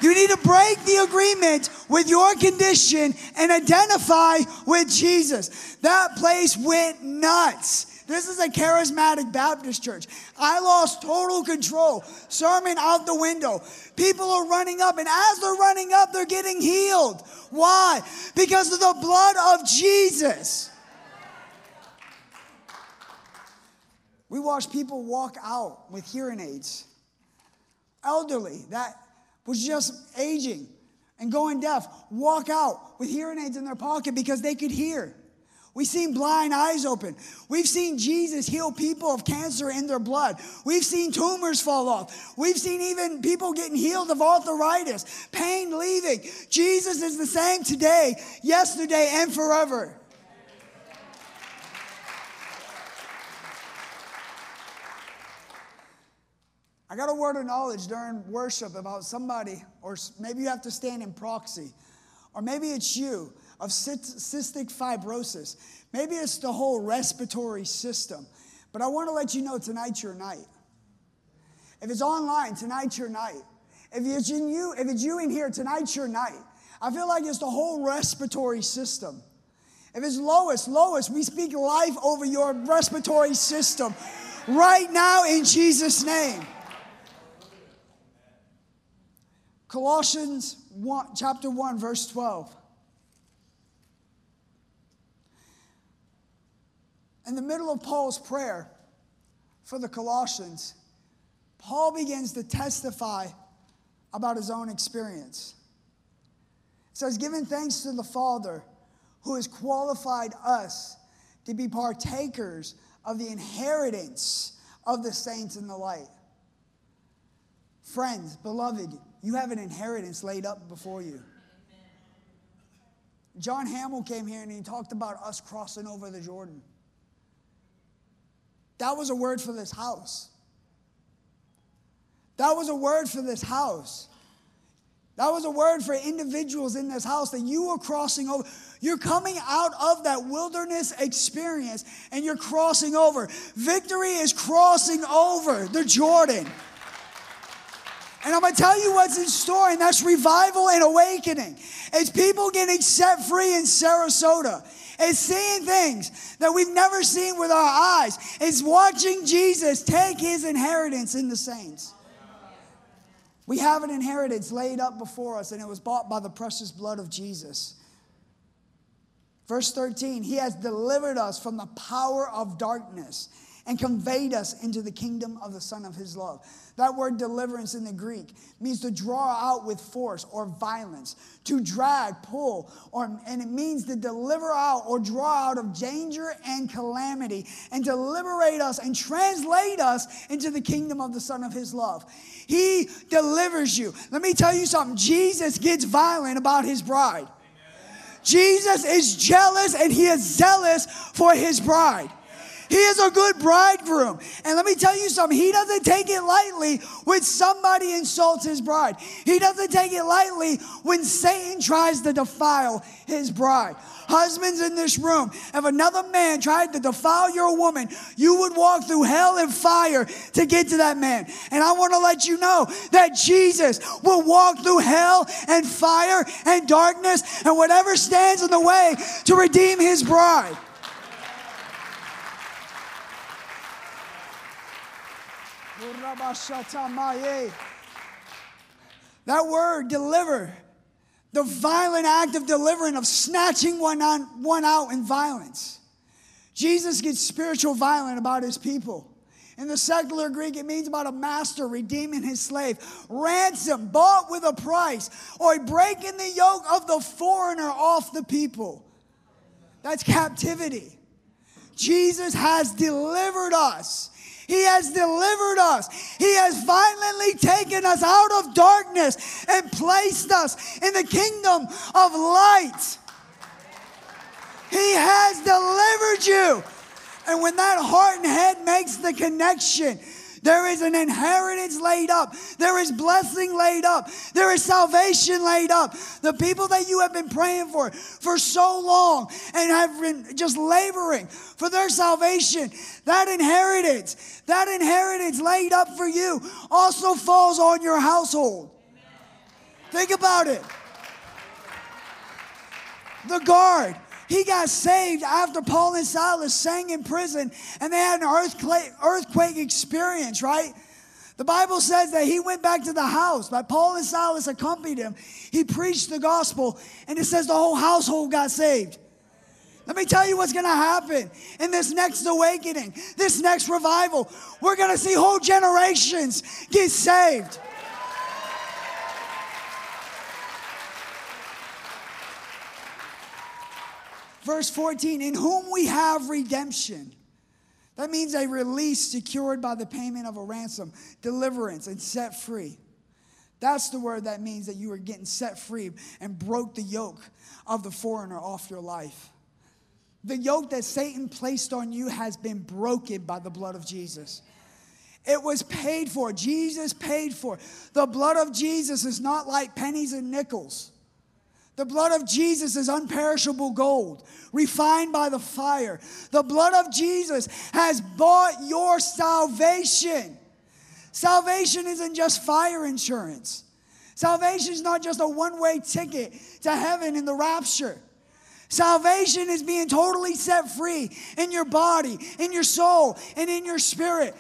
You need to break the agreement with your condition and identify with Jesus. That place went nuts. This is a charismatic Baptist church. I lost total control. Sermon out the window. People are running up, and as they're running up, they're getting healed. Why? Because of the blood of Jesus. We watch people walk out with hearing aids. Elderly, that was just aging and going deaf walk out with hearing aids in their pocket because they could hear. We've seen blind eyes open. We've seen Jesus heal people of cancer in their blood. We've seen tumors fall off. We've seen even people getting healed of arthritis, pain leaving. Jesus is the same today, yesterday, and forever. I got a word of knowledge during worship about somebody, or maybe you have to stand in proxy, or maybe it's you of cystic fibrosis. Maybe it's the whole respiratory system. But I want to let you know tonight's your night. If it's online, tonight's your night. If it's in you, if it's you in here, tonight's your night. I feel like it's the whole respiratory system. If it's Lois, Lois, we speak life over your respiratory system right now in Jesus' name. Colossians 1, chapter 1, verse 12. In the middle of Paul's prayer for the Colossians, Paul begins to testify about his own experience. It says, Giving thanks to the Father who has qualified us to be partakers of the inheritance of the saints in the light. Friends, beloved, you have an inheritance laid up before you. John Hamill came here and he talked about us crossing over the Jordan. That was a word for this house. That was a word for this house. That was a word for individuals in this house that you are crossing over. You're coming out of that wilderness experience and you're crossing over. Victory is crossing over the Jordan. And I'm going to tell you what's in store, and that's revival and awakening. It's people getting set free in Sarasota. It's seeing things that we've never seen with our eyes. It's watching Jesus take his inheritance in the saints. We have an inheritance laid up before us, and it was bought by the precious blood of Jesus. Verse 13, He has delivered us from the power of darkness and conveyed us into the kingdom of the Son of His love. That word deliverance in the Greek means to draw out with force or violence, to drag, pull, or, and it means to deliver out or draw out of danger and calamity and to liberate us and translate us into the kingdom of the Son of His love. He delivers you. Let me tell you something Jesus gets violent about His bride. Jesus is jealous and He is zealous for His bride. He is a good bridegroom. And let me tell you something, he doesn't take it lightly when somebody insults his bride. He doesn't take it lightly when Satan tries to defile his bride. Husbands in this room, if another man tried to defile your woman, you would walk through hell and fire to get to that man. And I want to let you know that Jesus will walk through hell and fire and darkness and whatever stands in the way to redeem his bride. That word, deliver, the violent act of delivering, of snatching one, on, one out in violence. Jesus gets spiritual violent about his people. In the secular Greek, it means about a master redeeming his slave, ransom, bought with a price, or breaking the yoke of the foreigner off the people. That's captivity. Jesus has delivered us he has delivered us. He has violently taken us out of darkness and placed us in the kingdom of light. He has delivered you. And when that heart and head makes the connection, there is an inheritance laid up. There is blessing laid up. There is salvation laid up. The people that you have been praying for for so long and have been just laboring for their salvation, that inheritance, that inheritance laid up for you also falls on your household. Think about it. The guard, he got saved after Paul and Silas sang in prison and they had an earthquake, earthquake experience, right? The Bible says that he went back to the house, but Paul and Silas accompanied him. He preached the gospel, and it says the whole household got saved. Let me tell you what's going to happen in this next awakening, this next revival. We're going to see whole generations get saved. Verse 14, in whom we have redemption. That means a release secured by the payment of a ransom, deliverance, and set free. That's the word that means that you are getting set free and broke the yoke of the foreigner off your life. The yoke that Satan placed on you has been broken by the blood of Jesus. It was paid for. Jesus paid for. The blood of Jesus is not like pennies and nickels. The blood of Jesus is unperishable gold, refined by the fire. The blood of Jesus has bought your salvation. Salvation isn't just fire insurance. Salvation is not just a one way ticket to heaven in the rapture. Salvation is being totally set free in your body, in your soul, and in your spirit.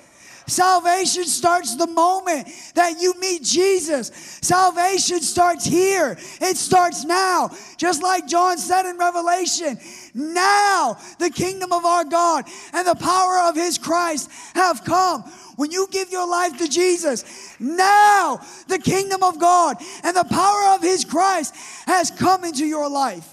Salvation starts the moment that you meet Jesus. Salvation starts here. It starts now. Just like John said in Revelation, now the kingdom of our God and the power of his Christ have come. When you give your life to Jesus, now the kingdom of God and the power of his Christ has come into your life.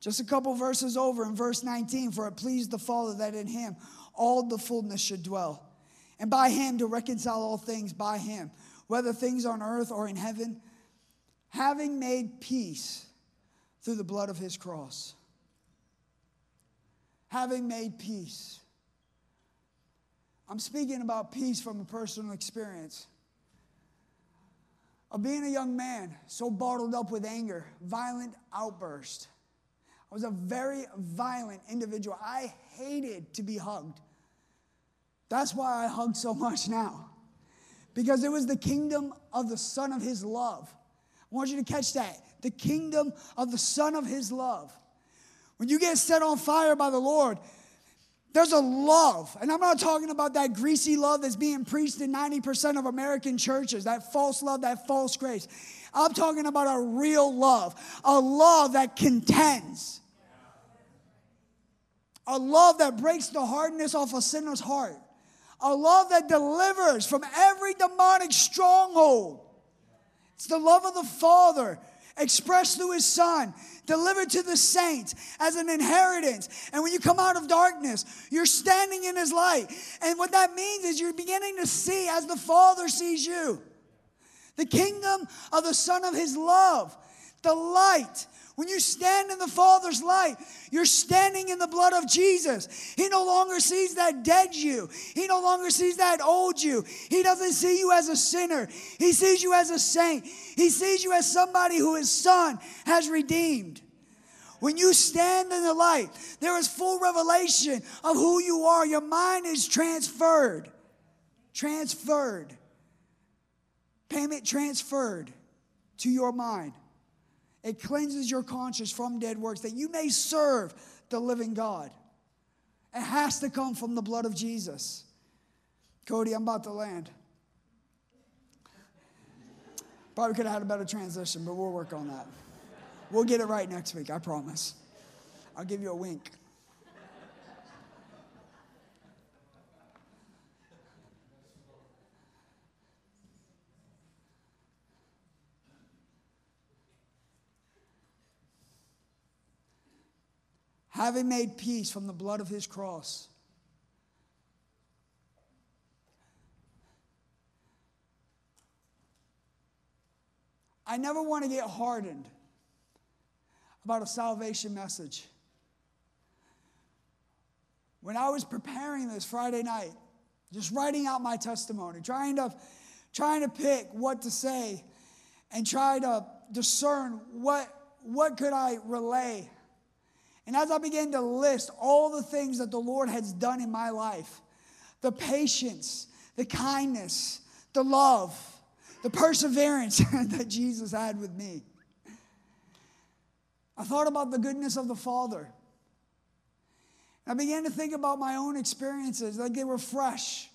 Just a couple verses over in verse 19, for it pleased the Father that in him all the fullness should dwell, and by him to reconcile all things by him, whether things on earth or in heaven, having made peace through the blood of his cross. Having made peace. I'm speaking about peace from a personal experience of being a young man so bottled up with anger, violent outburst I was a very violent individual. I hated to be hugged. That's why I hug so much now. Because it was the kingdom of the Son of His love. I want you to catch that. The kingdom of the Son of His love. When you get set on fire by the Lord, there's a love. And I'm not talking about that greasy love that's being preached in 90% of American churches, that false love, that false grace. I'm talking about a real love, a love that contends, a love that breaks the hardness off a sinner's heart, a love that delivers from every demonic stronghold. It's the love of the Father expressed through His Son, delivered to the saints as an inheritance. And when you come out of darkness, you're standing in His light. And what that means is you're beginning to see as the Father sees you the kingdom of the Son of His love, the light. When you stand in the Father's light, you're standing in the blood of Jesus. He no longer sees that dead you. He no longer sees that old you. He doesn't see you as a sinner. He sees you as a saint. He sees you as somebody who his son has redeemed. When you stand in the light, there is full revelation of who you are. Your mind is transferred. Transferred payment transferred to your mind. It cleanses your conscience from dead works that you may serve the living God. It has to come from the blood of Jesus. Cody, I'm about to land. Probably could have had a better transition, but we'll work on that. We'll get it right next week, I promise. I'll give you a wink. Having made peace from the blood of his cross. I never want to get hardened about a salvation message. When I was preparing this Friday night, just writing out my testimony, trying to, trying to pick what to say and try to discern what, what could I relay and as I began to list all the things that the Lord has done in my life the patience, the kindness, the love, the perseverance that Jesus had with me. I thought about the goodness of the Father. I began to think about my own experiences, like they were fresh.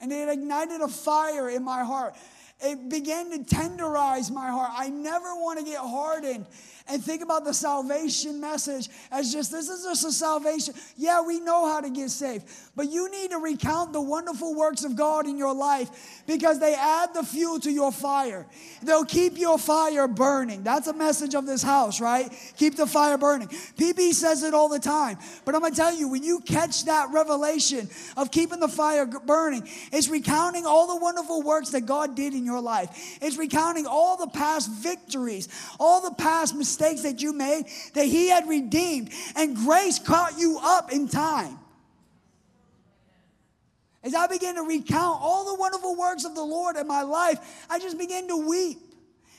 And it ignited a fire in my heart. It began to tenderize my heart. I never want to get hardened and think about the salvation message as just this is just a salvation. Yeah, we know how to get saved, but you need to recount the wonderful works of God in your life because they add the fuel to your fire. They'll keep your fire burning. That's a message of this house, right? Keep the fire burning. PB says it all the time, but I'm going to tell you when you catch that revelation of keeping the fire burning, it's recounting all the wonderful works that God did in your life. It's recounting all the past victories, all the past mistakes mistakes that you made that He had redeemed, and grace caught you up in time. As I began to recount all the wonderful works of the Lord in my life, I just began to weep.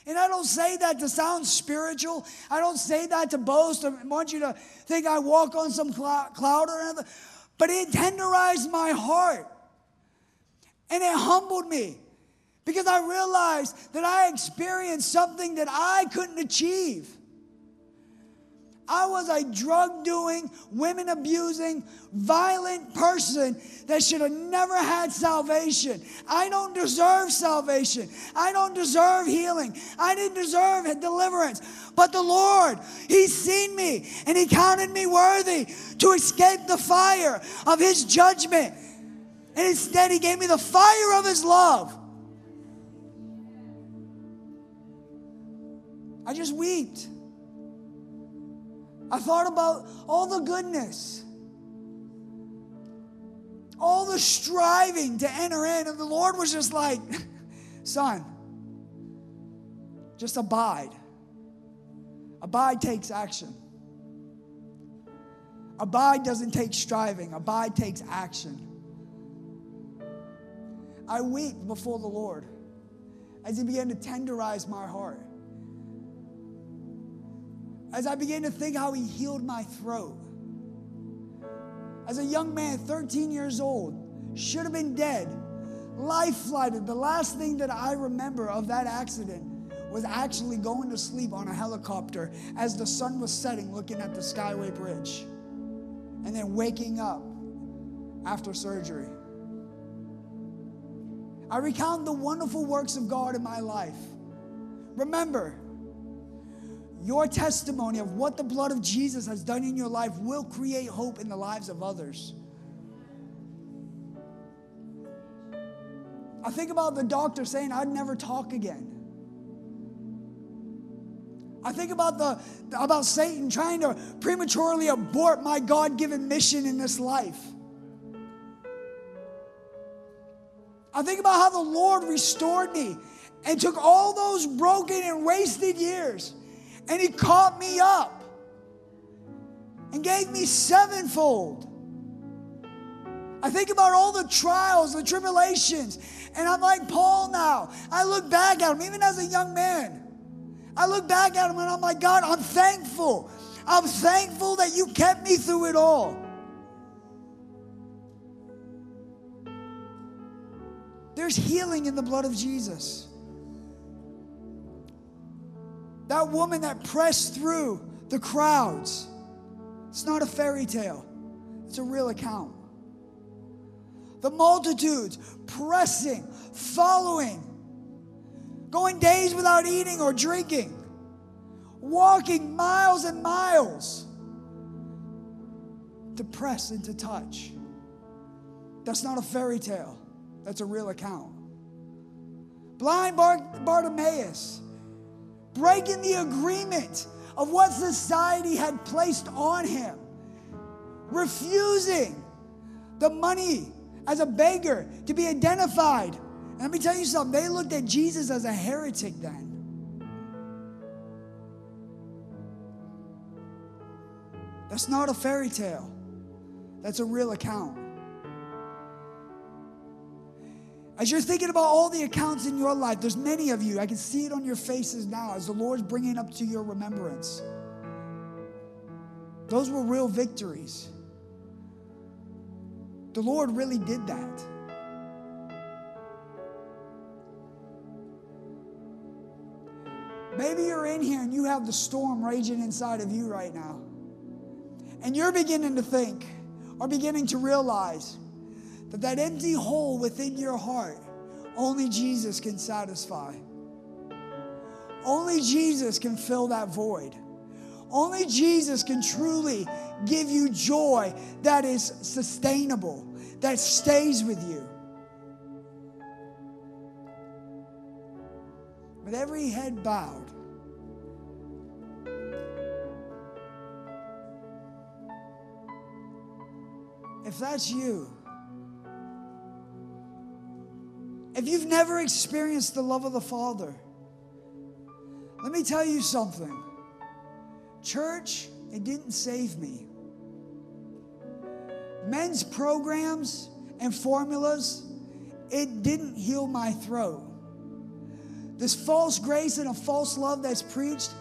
And I don't say that to sound spiritual. I don't say that to boast or want you to think I walk on some cloud or anything. But it tenderized my heart. And it humbled me because I realized that I experienced something that I couldn't achieve. I was a drug doing, women abusing, violent person that should have never had salvation. I don't deserve salvation. I don't deserve healing. I didn't deserve deliverance. But the Lord, He's seen me and He counted me worthy to escape the fire of His judgment. And instead, He gave me the fire of His love. I just wept. I thought about all the goodness, all the striving to enter in. And the Lord was just like, son, just abide. Abide takes action. Abide doesn't take striving, abide takes action. I weep before the Lord as He began to tenderize my heart as I began to think how he healed my throat. As a young man, 13 years old, should have been dead, life flighted. The last thing that I remember of that accident was actually going to sleep on a helicopter as the sun was setting, looking at the Skyway Bridge, and then waking up after surgery. I recount the wonderful works of God in my life. Remember, your testimony of what the blood of Jesus has done in your life will create hope in the lives of others. I think about the doctor saying, I'd never talk again. I think about the about Satan trying to prematurely abort my God-given mission in this life. I think about how the Lord restored me and took all those broken and wasted years and he caught me up and gave me sevenfold. I think about all the trials, the tribulations, and I'm like Paul now. I look back at him, even as a young man. I look back at him and I'm like, God, I'm thankful. I'm thankful that you kept me through it all. There's healing in the blood of Jesus. That woman that pressed through the crowds. It's not a fairy tale, it's a real account. The multitudes pressing, following, going days without eating or drinking, walking miles and miles to press and to touch. That's not a fairy tale, that's a real account. Blind Bartimaeus breaking the agreement of what society had placed on him, refusing the money as a beggar to be identified. And let me tell you something, they looked at Jesus as a heretic then. That's not a fairy tale. That's a real account. As you're thinking about all the accounts in your life, there's many of you. I can see it on your faces now as the Lord's bringing up to your remembrance. Those were real victories. The Lord really did that. Maybe you're in here and you have the storm raging inside of you right now. And you're beginning to think or beginning to realize that that empty hole within your heart, only Jesus can satisfy. Only Jesus can fill that void. Only Jesus can truly give you joy that is sustainable, that stays with you. With every head bowed, if that's you, If you've never experienced the love of the Father, let me tell you something. Church, it didn't save me. Men's programs and formulas, it didn't heal my throat. This false grace and a false love that's preached,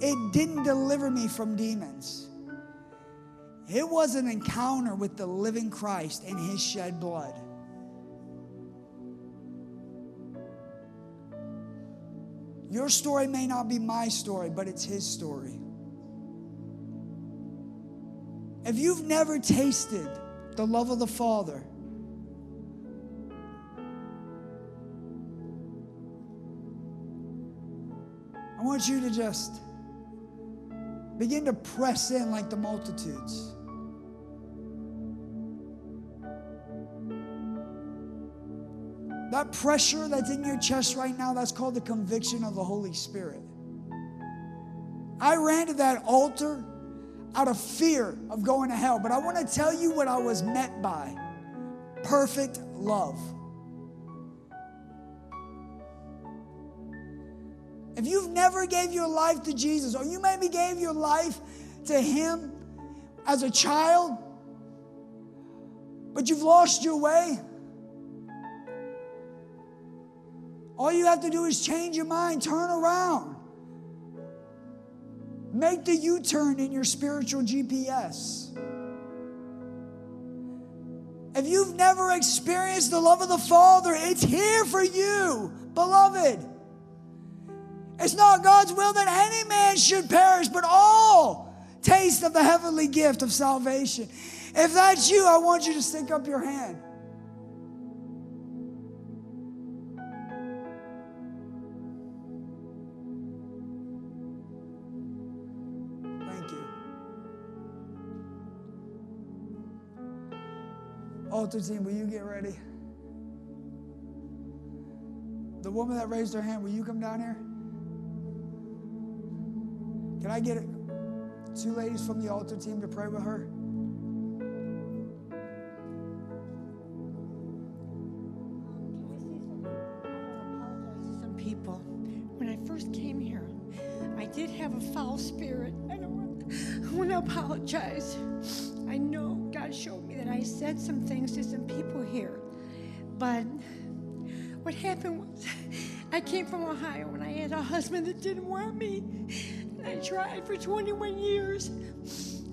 it didn't deliver me from demons. It was an encounter with the living Christ and his shed blood. Your story may not be my story, but it's his story. If you've never tasted the love of the Father, I want you to just begin to press in like the multitudes. That pressure that's in your chest right now, that's called the conviction of the Holy Spirit. I ran to that altar out of fear of going to hell, but I want to tell you what I was met by perfect love. If you've never gave your life to Jesus, or you maybe gave your life to Him as a child, but you've lost your way, all you have to do is change your mind, turn around. Make the U turn in your spiritual GPS. If you've never experienced the love of the Father, it's here for you, beloved. It's not God's will that any man should perish, but all taste of the heavenly gift of salvation. If that's you, I want you to stick up your hand. Altar team, will you get ready? The woman that raised her hand, will you come down here? Can I get two ladies from the altar team to pray with her? some people. When I first came here, I did have a foul spirit. I don't want, to apologize. I know God showed me that I said some things to some people here. But what happened was I came from Ohio and I had a husband that didn't want me. And I tried for 21 years.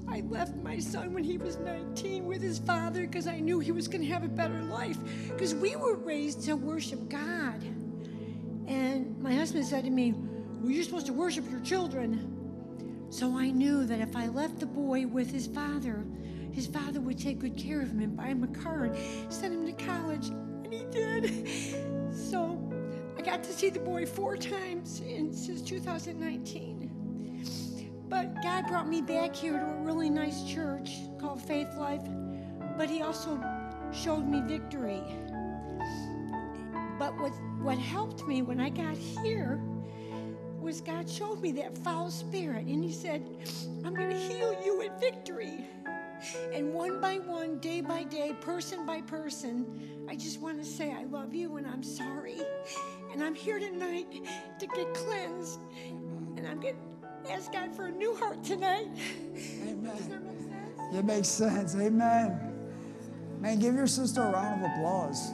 I left my son when he was 19 with his father because I knew he was going to have a better life. Because we were raised to worship God. And my husband said to me, Well, you're supposed to worship your children. So I knew that if I left the boy with his father, his father would take good care of him and buy him a car and send him to college. And he did. So I got to see the boy four times in, since 2019. But God brought me back here to a really nice church called Faith Life. But He also showed me victory. But what, what helped me when I got here was God showed me that foul spirit. And He said, I'm going to heal you in victory. And one by one, day by day, person by person, I just want to say, I love you and I'm sorry. And I'm here tonight to get cleansed. And I'm going to ask God for a new heart tonight. Does that Amen. make sense? It makes sense. Amen. Man, give your sister a round of applause.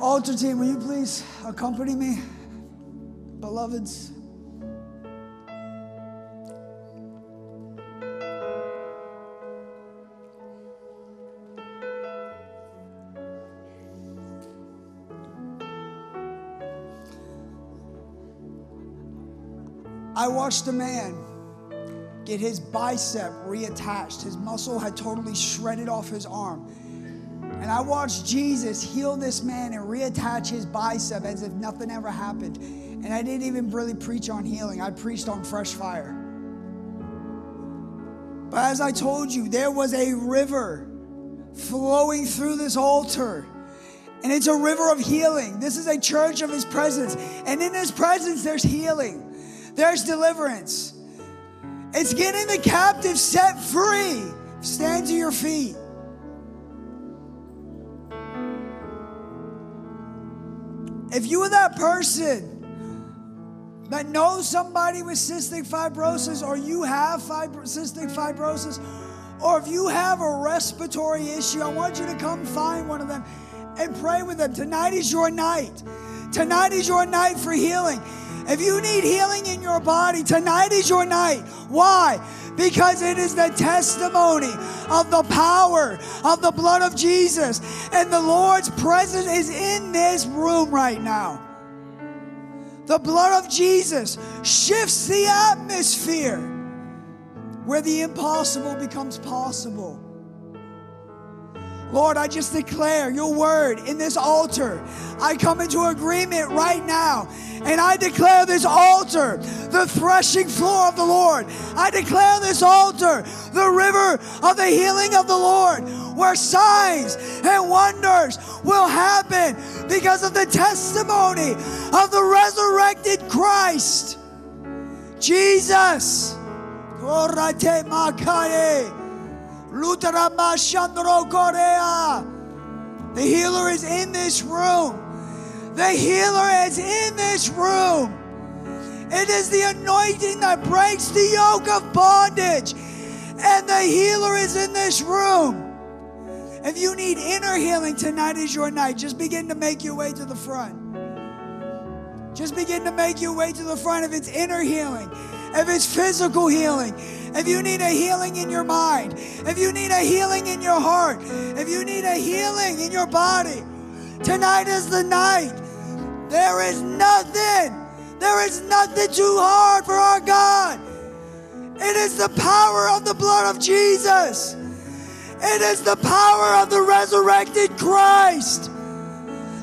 Altar team, will you please accompany me, beloveds? I watched a man get his bicep reattached. His muscle had totally shredded off his arm. And I watched Jesus heal this man and reattach his bicep as if nothing ever happened. And I didn't even really preach on healing, I preached on fresh fire. But as I told you, there was a river flowing through this altar. And it's a river of healing. This is a church of his presence. And in his presence, there's healing, there's deliverance. It's getting the captive set free. Stand to your feet. If you are that person that knows somebody with cystic fibrosis, or you have fibro- cystic fibrosis, or if you have a respiratory issue, I want you to come find one of them and pray with them. Tonight is your night. Tonight is your night for healing. If you need healing in your body, tonight is your night. Why? Because it is the testimony of the power of the blood of Jesus. And the Lord's presence is in this room right now. The blood of Jesus shifts the atmosphere where the impossible becomes possible. Lord, I just declare your word in this altar. I come into agreement right now and I declare this altar the threshing floor of the Lord. I declare this altar the river of the healing of the Lord where signs and wonders will happen because of the testimony of the resurrected Christ. Jesus. The healer is in this room. The healer is in this room. It is the anointing that breaks the yoke of bondage. And the healer is in this room. If you need inner healing, tonight is your night. Just begin to make your way to the front. Just begin to make your way to the front if it's inner healing, if it's physical healing, if you need a healing in your mind, if you need a healing in your heart, if you need a healing in your body, tonight is the night. There is nothing, there is nothing too hard for our God. It is the power of the blood of Jesus. It is the power of the resurrected Christ.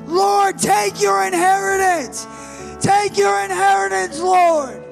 Lord, take your inheritance. Take your inheritance, Lord.